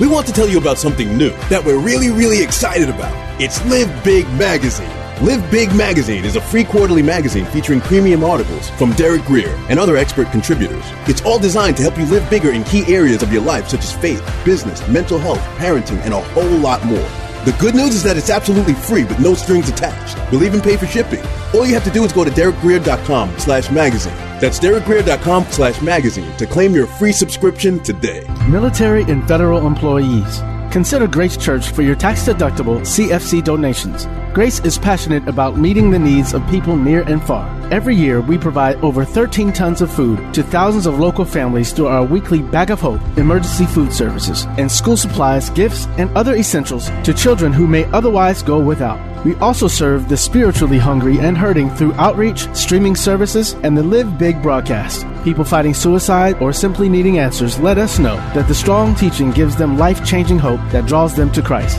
We want to tell you about something new that we're really, really excited about. It's Live Big Magazine. Live Big Magazine is a free quarterly magazine featuring premium articles from Derek Grier and other expert contributors. It's all designed to help you live bigger in key areas of your life, such as faith, business, mental health, parenting, and a whole lot more. The good news is that it's absolutely free with no strings attached. We'll even pay for shipping. All you have to do is go to derekgrier.com slash magazine. That's derekgrier.com slash magazine to claim your free subscription today. Military and federal employees. Consider Grace Church for your tax deductible CFC donations. Grace is passionate about meeting the needs of people near and far. Every year, we provide over 13 tons of food to thousands of local families through our weekly Bag of Hope emergency food services and school supplies, gifts, and other essentials to children who may otherwise go without. We also serve the spiritually hungry and hurting through outreach, streaming services, and the Live Big broadcast. People fighting suicide or simply needing answers let us know that the strong teaching gives them life changing hope that draws them to Christ.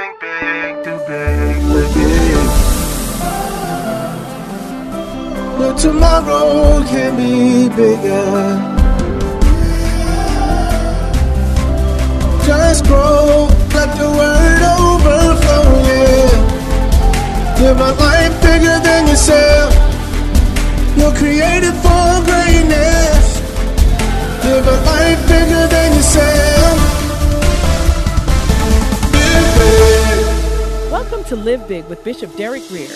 But tomorrow can be bigger. Just grow, let the word overflow. Live a life bigger than yourself. You're created for greatness. Live a life bigger than yourself. Live big. Welcome to Live Big with Bishop Derek Grier,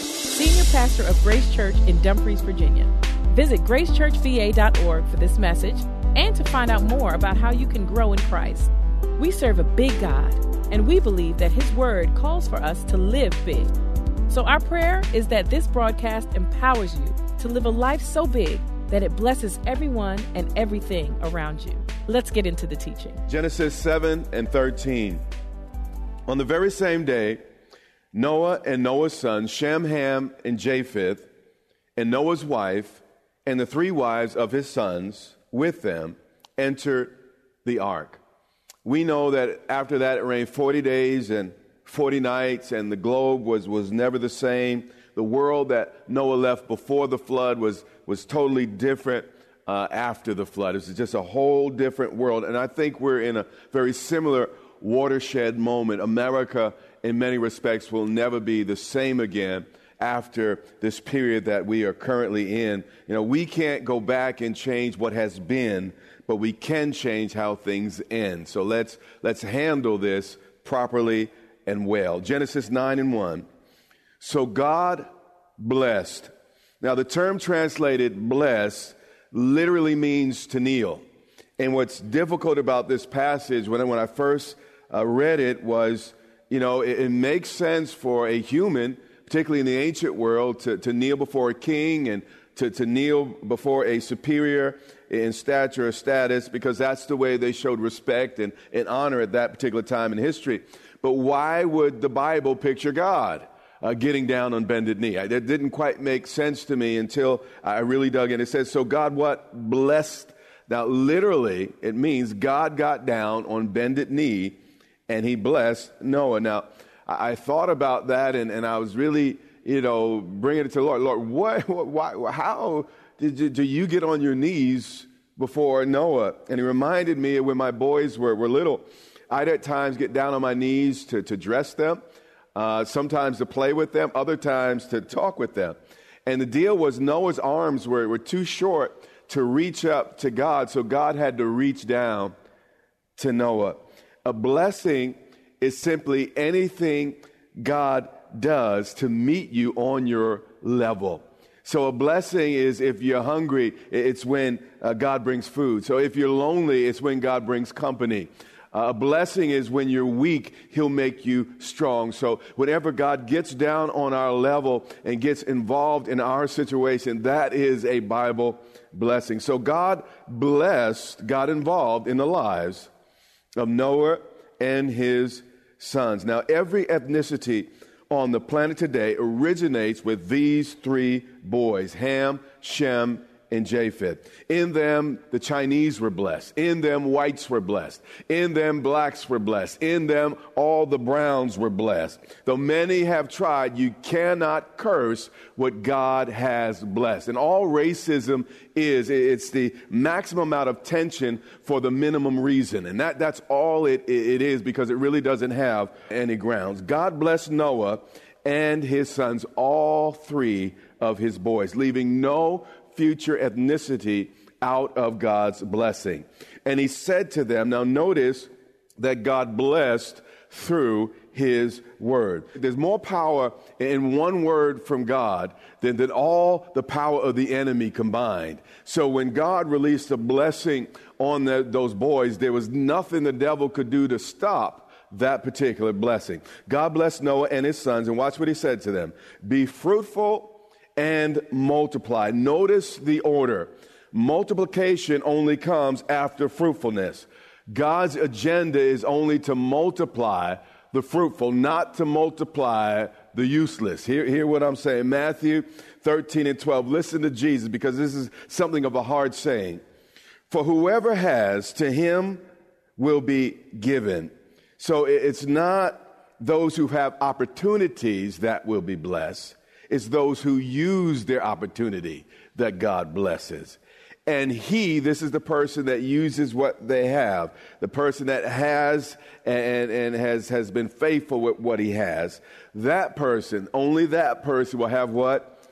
Pastor of Grace Church in Dumfries, Virginia. Visit gracechurchva.org for this message and to find out more about how you can grow in Christ. We serve a big God, and we believe that His Word calls for us to live big. So, our prayer is that this broadcast empowers you to live a life so big that it blesses everyone and everything around you. Let's get into the teaching. Genesis 7 and 13. On the very same day, Noah and Noah's sons, Shem, Ham, and Japheth, and Noah's wife, and the three wives of his sons with them entered the ark. We know that after that it rained 40 days and 40 nights, and the globe was, was never the same. The world that Noah left before the flood was, was totally different uh, after the flood. It was just a whole different world. And I think we're in a very similar watershed moment. America, in many respects, will never be the same again after this period that we are currently in. You know, we can't go back and change what has been, but we can change how things end. So let's, let's handle this properly and well. Genesis 9 and 1. So God blessed. Now, the term translated blessed literally means to kneel. And what's difficult about this passage, when I, when I first uh, read it, was, you know, it, it makes sense for a human, particularly in the ancient world, to, to kneel before a king and to, to kneel before a superior in stature or status because that's the way they showed respect and, and honor at that particular time in history. But why would the Bible picture God? Uh, getting down on bended knee. That didn't quite make sense to me until I really dug in. It says, So God what? Blessed. Now, literally, it means God got down on bended knee and he blessed Noah. Now, I, thought about that and, and I was really, you know, bringing it to the Lord. Lord, what, what why, how did you, do you get on your knees before Noah? And he reminded me when my boys were, were little. I'd at times get down on my knees to, to dress them, uh, sometimes to play with them, other times to talk with them. And the deal was Noah's arms were, were too short to reach up to God, so God had to reach down to Noah. A blessing is simply anything God does to meet you on your level. So a blessing is if you're hungry, it's when uh, God brings food. So if you're lonely, it's when God brings company. Uh, a blessing is when you're weak, He'll make you strong. So whenever God gets down on our level and gets involved in our situation, that is a Bible blessing. So God blessed, got involved in the lives of Noah and his sons. Now, every ethnicity on the planet today originates with these three boys Ham, Shem, and Japheth. In them, the Chinese were blessed. In them, whites were blessed. In them, blacks were blessed. In them, all the browns were blessed. Though many have tried, you cannot curse what God has blessed. And all racism is, it's the maximum amount of tension for the minimum reason. And that, that's all it, it is because it really doesn't have any grounds. God blessed Noah and his sons, all three of his boys, leaving no future ethnicity out of God's blessing. And he said to them, now notice that God blessed through his word. There's more power in one word from God than, than all the power of the enemy combined. So when God released a blessing on the, those boys, there was nothing the devil could do to stop that particular blessing. God blessed Noah and his sons, and watch what he said to them Be fruitful and multiply. Notice the order. Multiplication only comes after fruitfulness. God's agenda is only to multiply the fruitful, not to multiply the useless. Hear, hear what I'm saying. Matthew 13 and 12. Listen to Jesus because this is something of a hard saying. For whoever has, to him will be given. So it's not those who have opportunities that will be blessed. It's those who use their opportunity that God blesses. And he, this is the person that uses what they have, the person that has and, and has, has been faithful with what he has. That person, only that person will have what?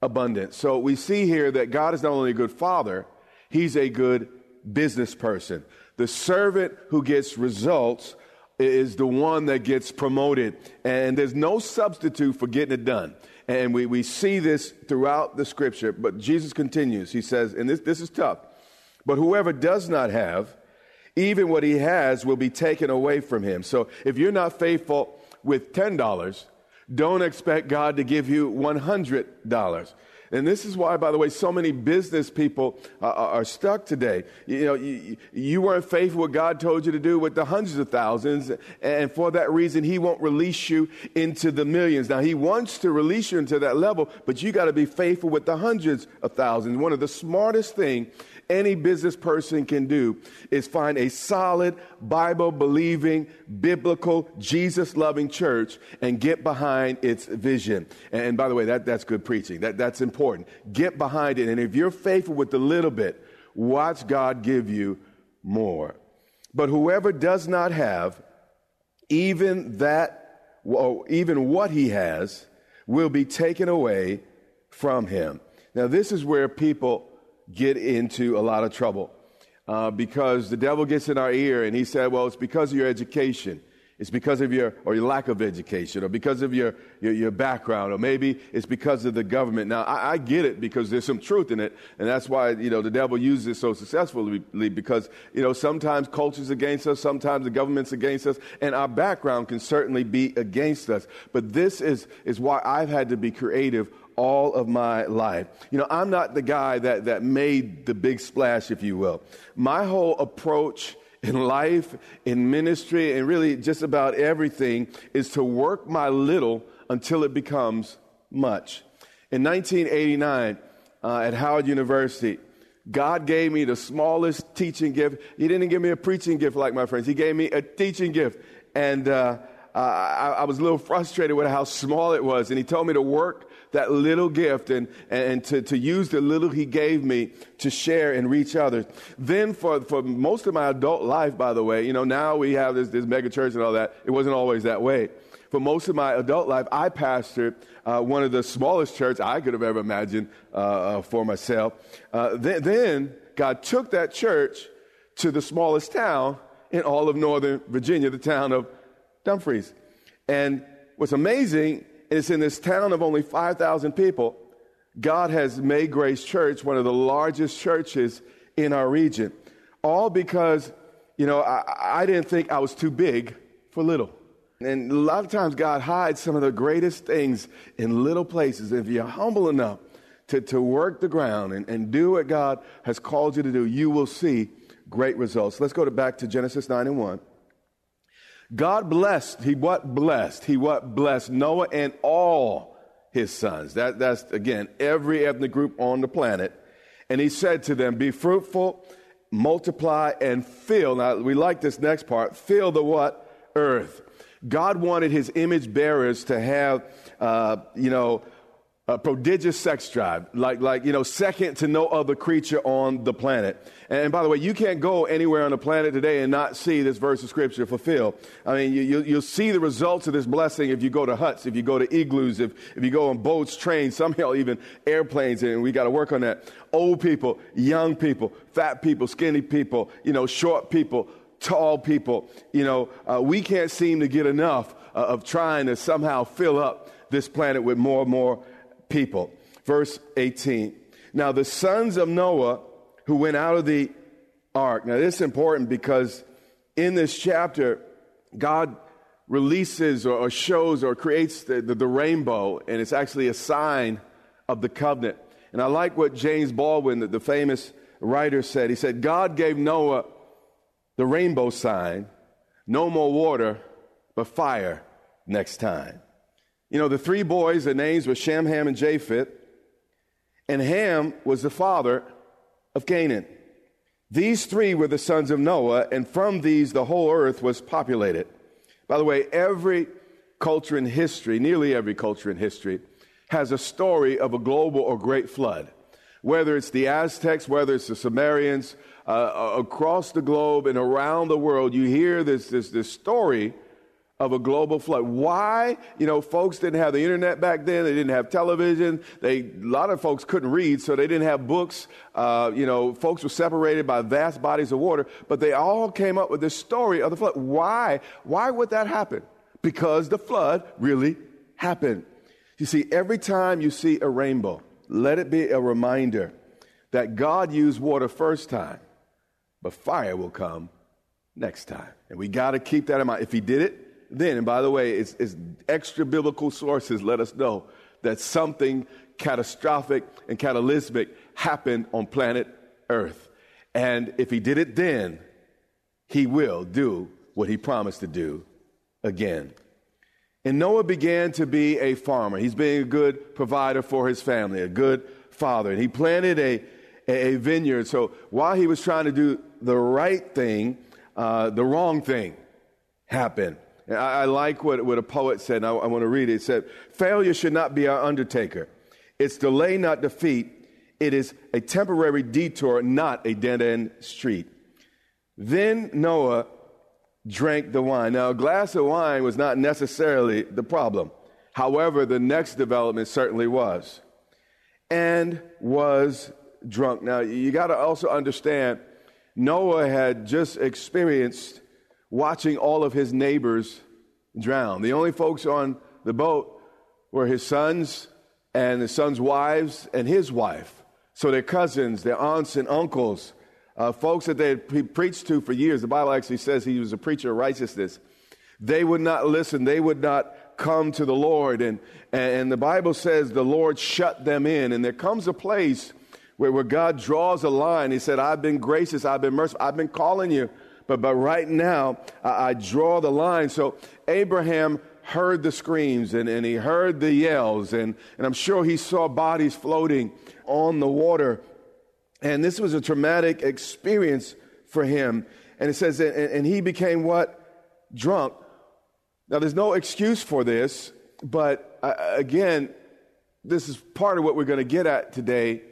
Abundance. So we see here that God is not only a good father, he's a good business person. The servant who gets results is the one that gets promoted. And there's no substitute for getting it done. And we, we see this throughout the scripture. But Jesus continues. He says, and this, this is tough, but whoever does not have, even what he has will be taken away from him. So if you're not faithful with $10, don't expect God to give you $100. And this is why, by the way, so many business people uh, are stuck today. You know, you, you, weren't faithful what God told you to do with the hundreds of thousands, and for that reason, He won't release you into the millions. Now, He wants to release you into that level, but you got to be faithful with the hundreds of thousands. One of the smartest thing any business person can do is find a solid, Bible believing, biblical, Jesus loving church and get behind its vision. And by the way, that, that's good preaching. That, that's important. Get behind it. And if you're faithful with the little bit, watch God give you more. But whoever does not have, even that, or even what he has, will be taken away from him. Now, this is where people get into a lot of trouble uh, because the devil gets in our ear and he said, Well, it's because of your education. It's because of your, or your lack of education, or because of your, your, your background, or maybe it's because of the government. Now, I, I, get it because there's some truth in it, and that's why, you know, the devil uses it so successfully because, you know, sometimes culture's against us, sometimes the government's against us, and our background can certainly be against us. But this is, is why I've had to be creative all of my life. You know, I'm not the guy that, that made the big splash, if you will. My whole approach in life, in ministry, and really just about everything is to work my little until it becomes much. In 1989, uh, at Howard University, God gave me the smallest teaching gift. He didn't give me a preaching gift like my friends. He gave me a teaching gift. And uh, I, I was a little frustrated with how small it was. And he told me to work that little gift and, and to, to use the little he gave me to share and reach others. Then for, for most of my adult life, by the way, you know, now we have this, this mega church and all that. It wasn't always that way. For most of my adult life, I pastored uh, one of the smallest churches I could have ever imagined uh, uh, for myself. Uh, then, then God took that church to the smallest town in all of Northern Virginia, the town of Dumfries. And what's amazing is in this town of only 5,000 people, God has made Grace Church one of the largest churches in our region. All because, you know, I, I didn't think I was too big for little. And a lot of times God hides some of the greatest things in little places. If you're humble enough to, to work the ground and, and do what God has called you to do, you will see great results. Let's go to back to Genesis 9 and 1. God blessed, he what blessed? He what blessed Noah and all his sons. That, that's again, every ethnic group on the planet. And he said to them, be fruitful, multiply and fill. Now we like this next part. Fill the what? Earth. God wanted his image bearers to have, uh, you know, a prodigious sex drive, like, like, you know, second to no other creature on the planet. And by the way, you can't go anywhere on the planet today and not see this verse of scripture fulfilled. I mean, you, you, you'll see the results of this blessing if you go to huts, if you go to igloos, if, if you go on boats, trains, somehow even airplanes, and we got to work on that. Old people, young people, fat people, skinny people, you know, short people, tall people, you know, uh, we can't seem to get enough uh, of trying to somehow fill up this planet with more and more people. Verse 18. Now, the sons of Noah who went out of the ark. Now, this is important because in this chapter, God releases or, shows or creates the, the, the rainbow, and it's actually a sign of the covenant. And I like what James Baldwin, the, the famous writer, said. He said, God gave Noah the rainbow sign, no more water, but fire next time. You know, the three boys, their names were Shem, Ham, and Japheth. And Ham was the father of Canaan. These three were the sons of Noah, and from these the whole earth was populated. By the way, every culture in history, nearly every culture in history, has a story of a global or great flood. Whether it's the Aztecs, whether it's the Sumerians, uh, across the globe and around the world, you hear this, this, this story of a global flood. Why? You know, folks didn't have the internet back then. They didn't have television. They, a lot of folks couldn't read, so they didn't have books. Uh, you know, folks were separated by vast bodies of water, but they all came up with this story of the flood. Why? Why would that happen? Because the flood really happened. You see, every time you see a rainbow, let it be a reminder that God used water first time, but fire will come next time. And we got to keep that in mind. If he did it, then, and by the way, it's, it's extra biblical sources let us know that something catastrophic and cataclysmic happened on planet Earth. And if he did it then, he will do what he promised to do again. And Noah began to be a farmer. He's being a good provider for his family, a good father. And he planted a, a vineyard. So while he was trying to do the right thing, uh, the wrong thing happened. I, I like what, what a poet said, and I, I want to read it. It said, Failure should not be our undertaker. It's delay, not defeat. It is a temporary detour, not a dead end street. Then Noah drank the wine. Now, a glass of wine was not necessarily the problem. However, the next development certainly was. And was drunk. Now, you got to also understand, Noah had just experienced watching all of his neighbors drown. The only folks on the boat were his sons and his sons' wives and his wife. So their cousins, their aunts and uncles, uh, folks that they had preached to for years. The Bible actually says he was a preacher of righteousness. They would not listen. They would not come to the Lord. And, and the Bible says the Lord shut them in. And there comes a place where, where God draws a line. He said, I've been gracious. I've been merciful. I've been calling you. But, but right now, I, I draw the line. So Abraham heard the screams and, and he heard the yells, and, and I'm sure he saw bodies floating on the water. And this was a traumatic experience for him. And it says, and, and he became what? Drunk. Now, there's no excuse for this, but uh, again, this is part of what we're going to get at today.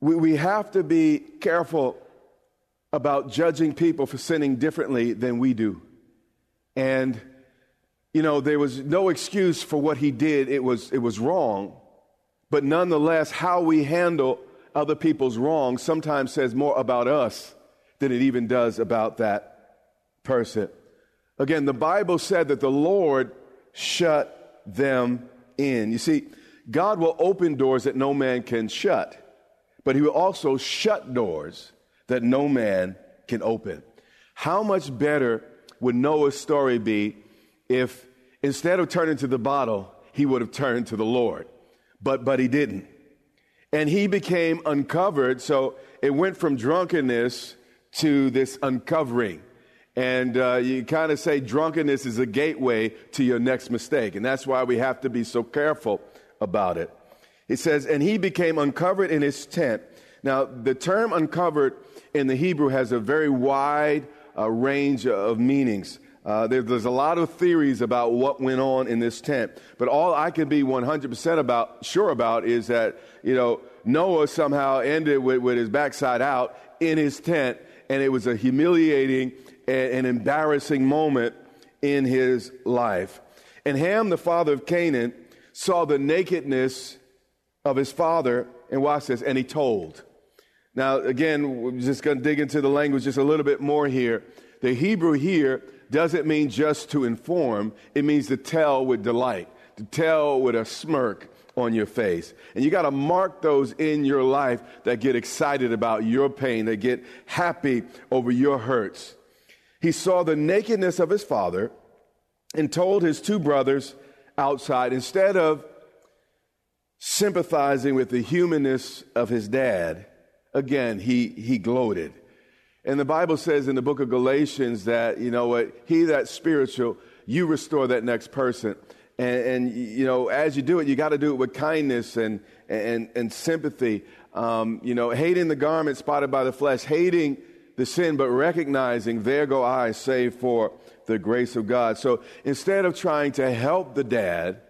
We, we have to be careful about judging people for sinning differently than we do. And, you know, there was no excuse for what he did. It was, it was wrong. But nonetheless, how we handle other people's wrong sometimes says more about us than it even does about that person. Again, the Bible said that the Lord shut them in. You see, God will open doors that no man can shut, but he will also shut doors that no man can open. How much better would Noah's story be if instead of turning to the bottle, he would have turned to the Lord? But, but he didn't. And he became uncovered, so it went from drunkenness to this uncovering. And uh, you kind of say drunkenness is a gateway to your next mistake. And that's why we have to be so careful about it. It says, and he became uncovered in his tent. Now, the term uncovered in the Hebrew has a very wide uh, range of meanings. Uh, there, there's a lot of theories about what went on in this tent, but all I can be 100% about, sure about is that, you know, Noah somehow ended with, with his backside out in his tent, and it was a humiliating and, and embarrassing moment in his life. And Ham, the father of Canaan, saw the nakedness of his father, and watch this, and he told. Now, again, we're just going to dig into the language just a little bit more here. The Hebrew here doesn't mean just to inform, it means to tell with delight, to tell with a smirk on your face. And you got to mark those in your life that get excited about your pain, that get happy over your hurts. He saw the nakedness of his father and told his two brothers outside, instead of sympathizing with the humanness of his dad, again, he, he gloated. And the Bible says in the book of Galatians that, you know what, he that's spiritual, you restore that next person. And, and you know, as you do it, you got to do it with kindness and, and, and sympathy. Um, you know, hating the garment spotted by the flesh, hating the sin, but recognizing, there go I, save for the grace of God. So instead of trying to help the dad,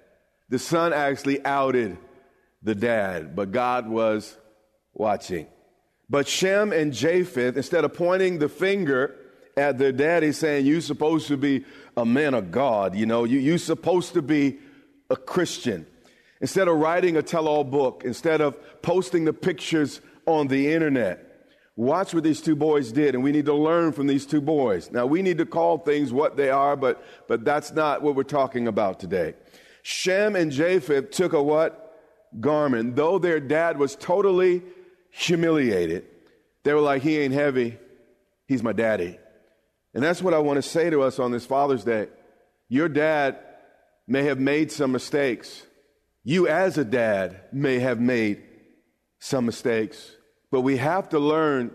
the son actually outed the dad, but God was watching. But Shem and Japheth, instead of pointing the finger at their daddy saying, You're supposed to be a man of God, you know, you, you're supposed to be a Christian. Instead of writing a tell all book, instead of posting the pictures on the internet, watch what these two boys did, and we need to learn from these two boys. Now, we need to call things what they are, but, but that's not what we're talking about today. Shem and Japheth took a what? Garment. Though their dad was totally humiliated. They were like, He ain't heavy, He's my daddy. And that's what I want to say to us on this Father's Day. Your dad may have made some mistakes. You, as a dad, may have made some mistakes. But we have to learn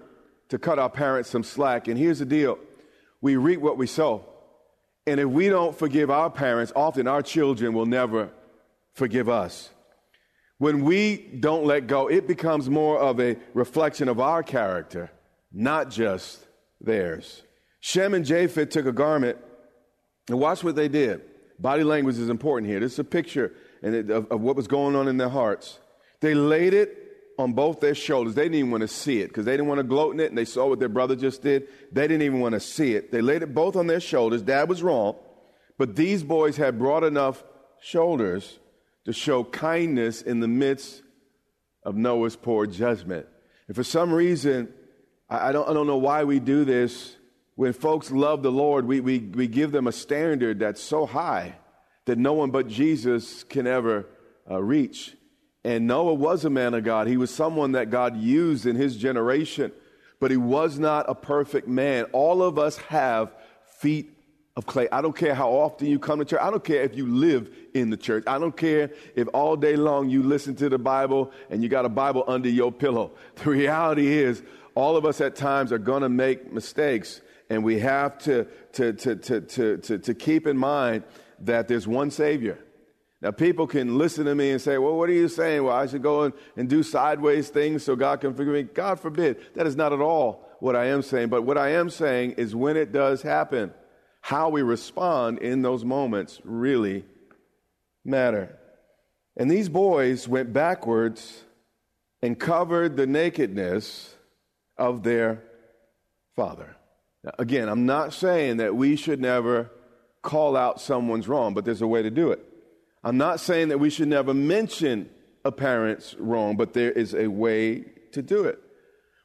to cut our parents some slack. And here's the deal we reap what we sow. And if we don't forgive our parents, often our children will never forgive us. When we don't let go, it becomes more of a reflection of our character, not just theirs. Shem and Japheth took a garment and watch what they did. Body language is important here. This is a picture of, of what was going on in their hearts. They laid it on both their shoulders. They didn't even want to see it because they didn't want to gloat in it and they saw what their brother just did. They didn't even want to see it. They laid it both on their shoulders. Dad was wrong, but these boys had broad enough shoulders to show kindness in the midst of Noah's poor judgment. And for some reason, I, don't, I don't know why we do this. When folks love the Lord, we, we, we give them a standard that's so high that no one but Jesus can ever uh, reach. And Noah was a man of God. He was someone that God used in his generation, but he was not a perfect man. All of us have feet of clay. I don't care how often you come to church. I don't care if you live in the church. I don't care if all day long you listen to the Bible and you got a Bible under your pillow. The reality is, all of us at times are going to make mistakes, and we have to, to, to, to, to, to, to keep in mind that there's one Savior. Now, people can listen to me and say, Well, what are you saying? Well, I should go and, and do sideways things so God can forgive me. God forbid. That is not at all what I am saying. But what I am saying is when it does happen, how we respond in those moments really matter. And these boys went backwards and covered the nakedness of their father. Now, again, I'm not saying that we should never call out someone's wrong, but there's a way to do it. I'm not saying that we should never mention a parent's wrong, but there is a way to do it.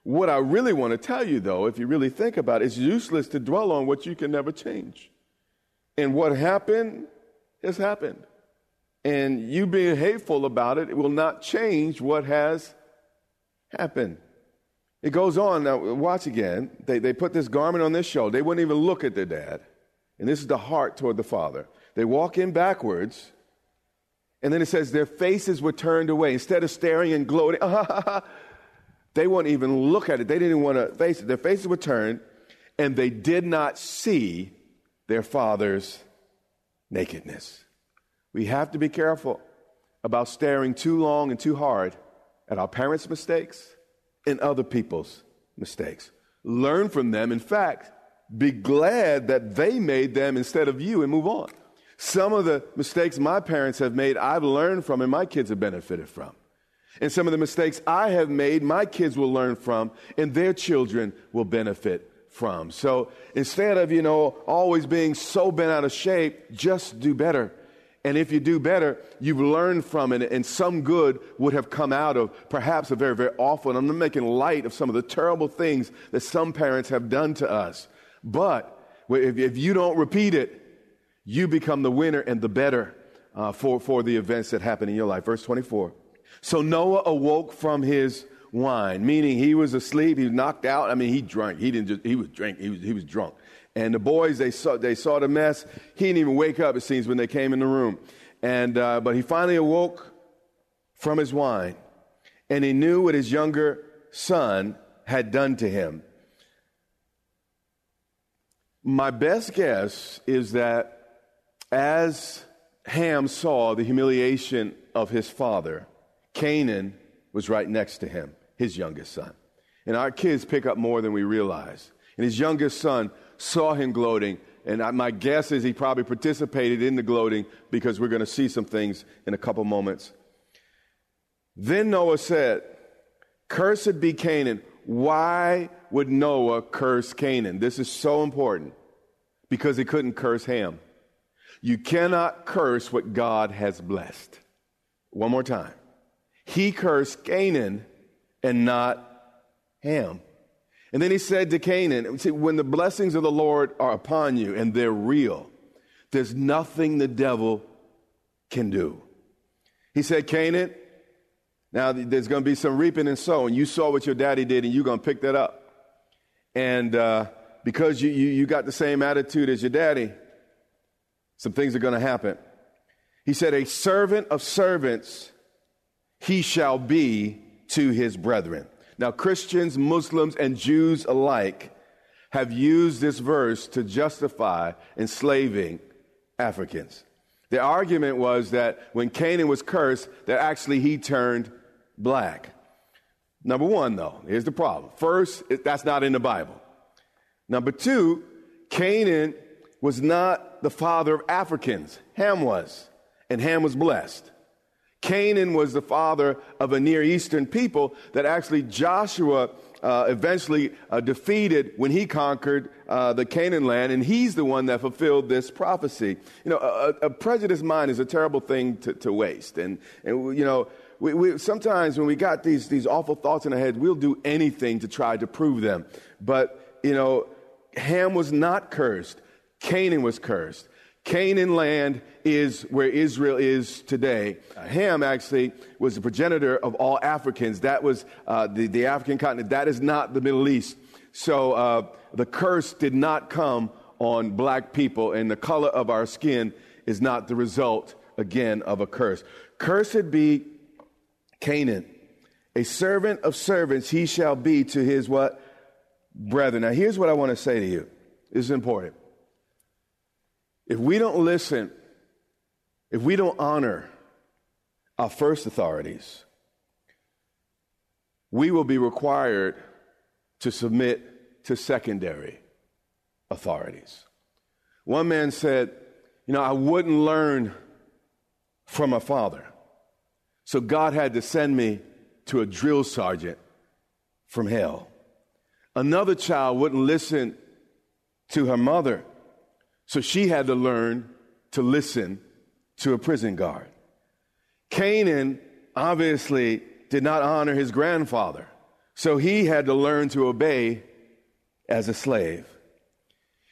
What I really want to tell you, though, if you really think about it, it's useless to dwell on what you can never change. And what happened has happened. And you being hateful about it, it will not change what has happened. It goes on. Now, watch again. They, they put this garment on their shoulder. They wouldn't even look at their dad. And this is the heart toward the father. They walk in backwards. And then it says their faces were turned away. Instead of staring and gloating, they wouldn't even look at it. They didn't want to face it. Their faces were turned, and they did not see their father's nakedness. We have to be careful about staring too long and too hard at our parents' mistakes and other people's mistakes. Learn from them. In fact, be glad that they made them instead of you and move on. Some of the mistakes my parents have made, I've learned from and my kids have benefited from. And some of the mistakes I have made, my kids will learn from and their children will benefit from. So instead of, you know, always being so bent out of shape, just do better and if you do better, you've learned from it, and some good would have come out of perhaps a very, very awful. And I'm not making light of some of the terrible things that some parents have done to us. But if, you don't repeat it, you become the winner and the better uh, for, for the events that happen in your life. Verse 24. So Noah awoke from his wine, meaning he was asleep, he was knocked out. I mean, he drank. He didn't just, he was drink, he was, he was drunk. And the boys, they saw, they saw the mess. He didn't even wake up, it seems, when they came in the room. And, uh, but he finally awoke from his wine and he knew what his younger son had done to him. My best guess is that as Ham saw the humiliation of his father, Canaan was right next to him, his youngest son. And our kids pick up more than we realize. And his youngest son saw him gloating. And I, my guess is he probably participated in the gloating because we're going to see some things in a couple moments. Then Noah said, Cursed be Canaan. Why would Noah curse Canaan? This is so important because he couldn't curse Ham. You cannot curse what God has blessed. One more time. He cursed Canaan and not Ham. And then he said to Canaan, see, when the blessings of the Lord are upon you and they're real, there's nothing the devil can do. He said, Canaan, now there's going to be some reaping and sowing. You saw what your daddy did and you're going to pick that up. And uh, because you, you, you got the same attitude as your daddy, some things are going to happen. He said, A servant of servants he shall be to his brethren. Now, Christians, Muslims, and Jews alike have used this verse to justify enslaving Africans. The argument was that when Canaan was cursed, that actually he turned black. Number one, though, here's the problem. First, that's not in the Bible. Number two, Canaan was not the father of Africans. Ham was, and Ham was blessed. Canaan was the father of a Near Eastern people that actually Joshua uh, eventually uh, defeated when he conquered uh, the Canaan land, and he's the one that fulfilled this prophecy. You know, a, a prejudiced mind is a terrible thing to, to waste, and and you know. We, we, sometimes when we got these, these awful thoughts in our heads, we'll do anything to try to prove them. But, you know, Ham was not cursed. Canaan was cursed. Canaan land is where Israel is today. Ham actually was the progenitor of all Africans. That was uh, the, the African continent. That is not the Middle East. So uh, the curse did not come on black people, and the color of our skin is not the result, again, of a curse. Cursed be Canaan. A servant of servants he shall be to his what? Brethren. Now, here's what I want to say to you. This is important. If we don't listen, if we don't honor our first authorities, we will be required to submit to secondary authorities. One man said, You know, I wouldn't learn from my father. So God had to send me to a drill sergeant from hell. Another child wouldn't listen to her mother. So she had to learn to listen to a prison guard. Canaan obviously did not honor his grandfather, so he had to learn to obey as a slave.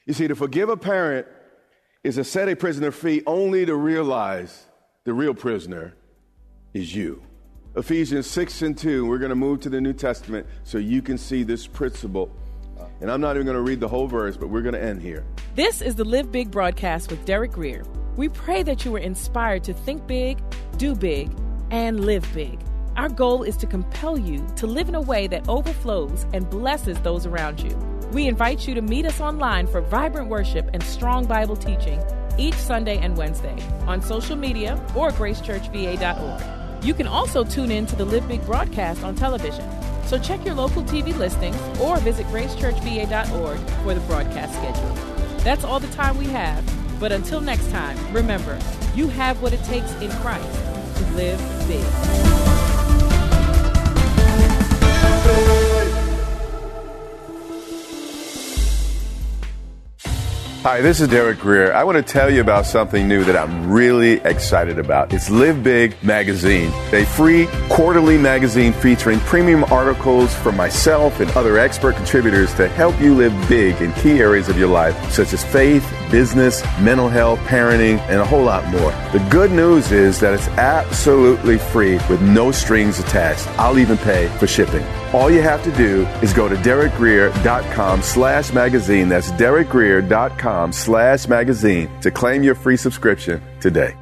You see, to forgive a parent is to set a prisoner free only to realize the real prisoner is you. Ephesians 6 and 2, we're going to move to the New Testament so you can see this principle. And I'm not even going to read the whole verse, but we're going to end here. This is the Live Big broadcast with Derek Grier. We pray that you were inspired to think big, do big, and live big. Our goal is to compel you to live in a way that overflows and blesses those around you. We invite you to meet us online for vibrant worship and strong Bible teaching each Sunday and Wednesday on social media or gracechurchva.org. You can also tune in to the Live Big broadcast on television. So check your local TV listings or visit gracechurchva.org for the broadcast schedule. That's all the time we have. But until next time, remember, you have what it takes in Christ to live big. Hi, this is Derek Grier. I want to tell you about something new that I'm really excited about. It's Live Big Magazine, a free quarterly magazine featuring premium articles from myself and other expert contributors to help you live big in key areas of your life, such as faith, business, mental health, parenting, and a whole lot more. The good news is that it's absolutely free with no strings attached. I'll even pay for shipping. All you have to do is go to derekgrier.com slash magazine. That's derekgrier.com slash magazine to claim your free subscription today.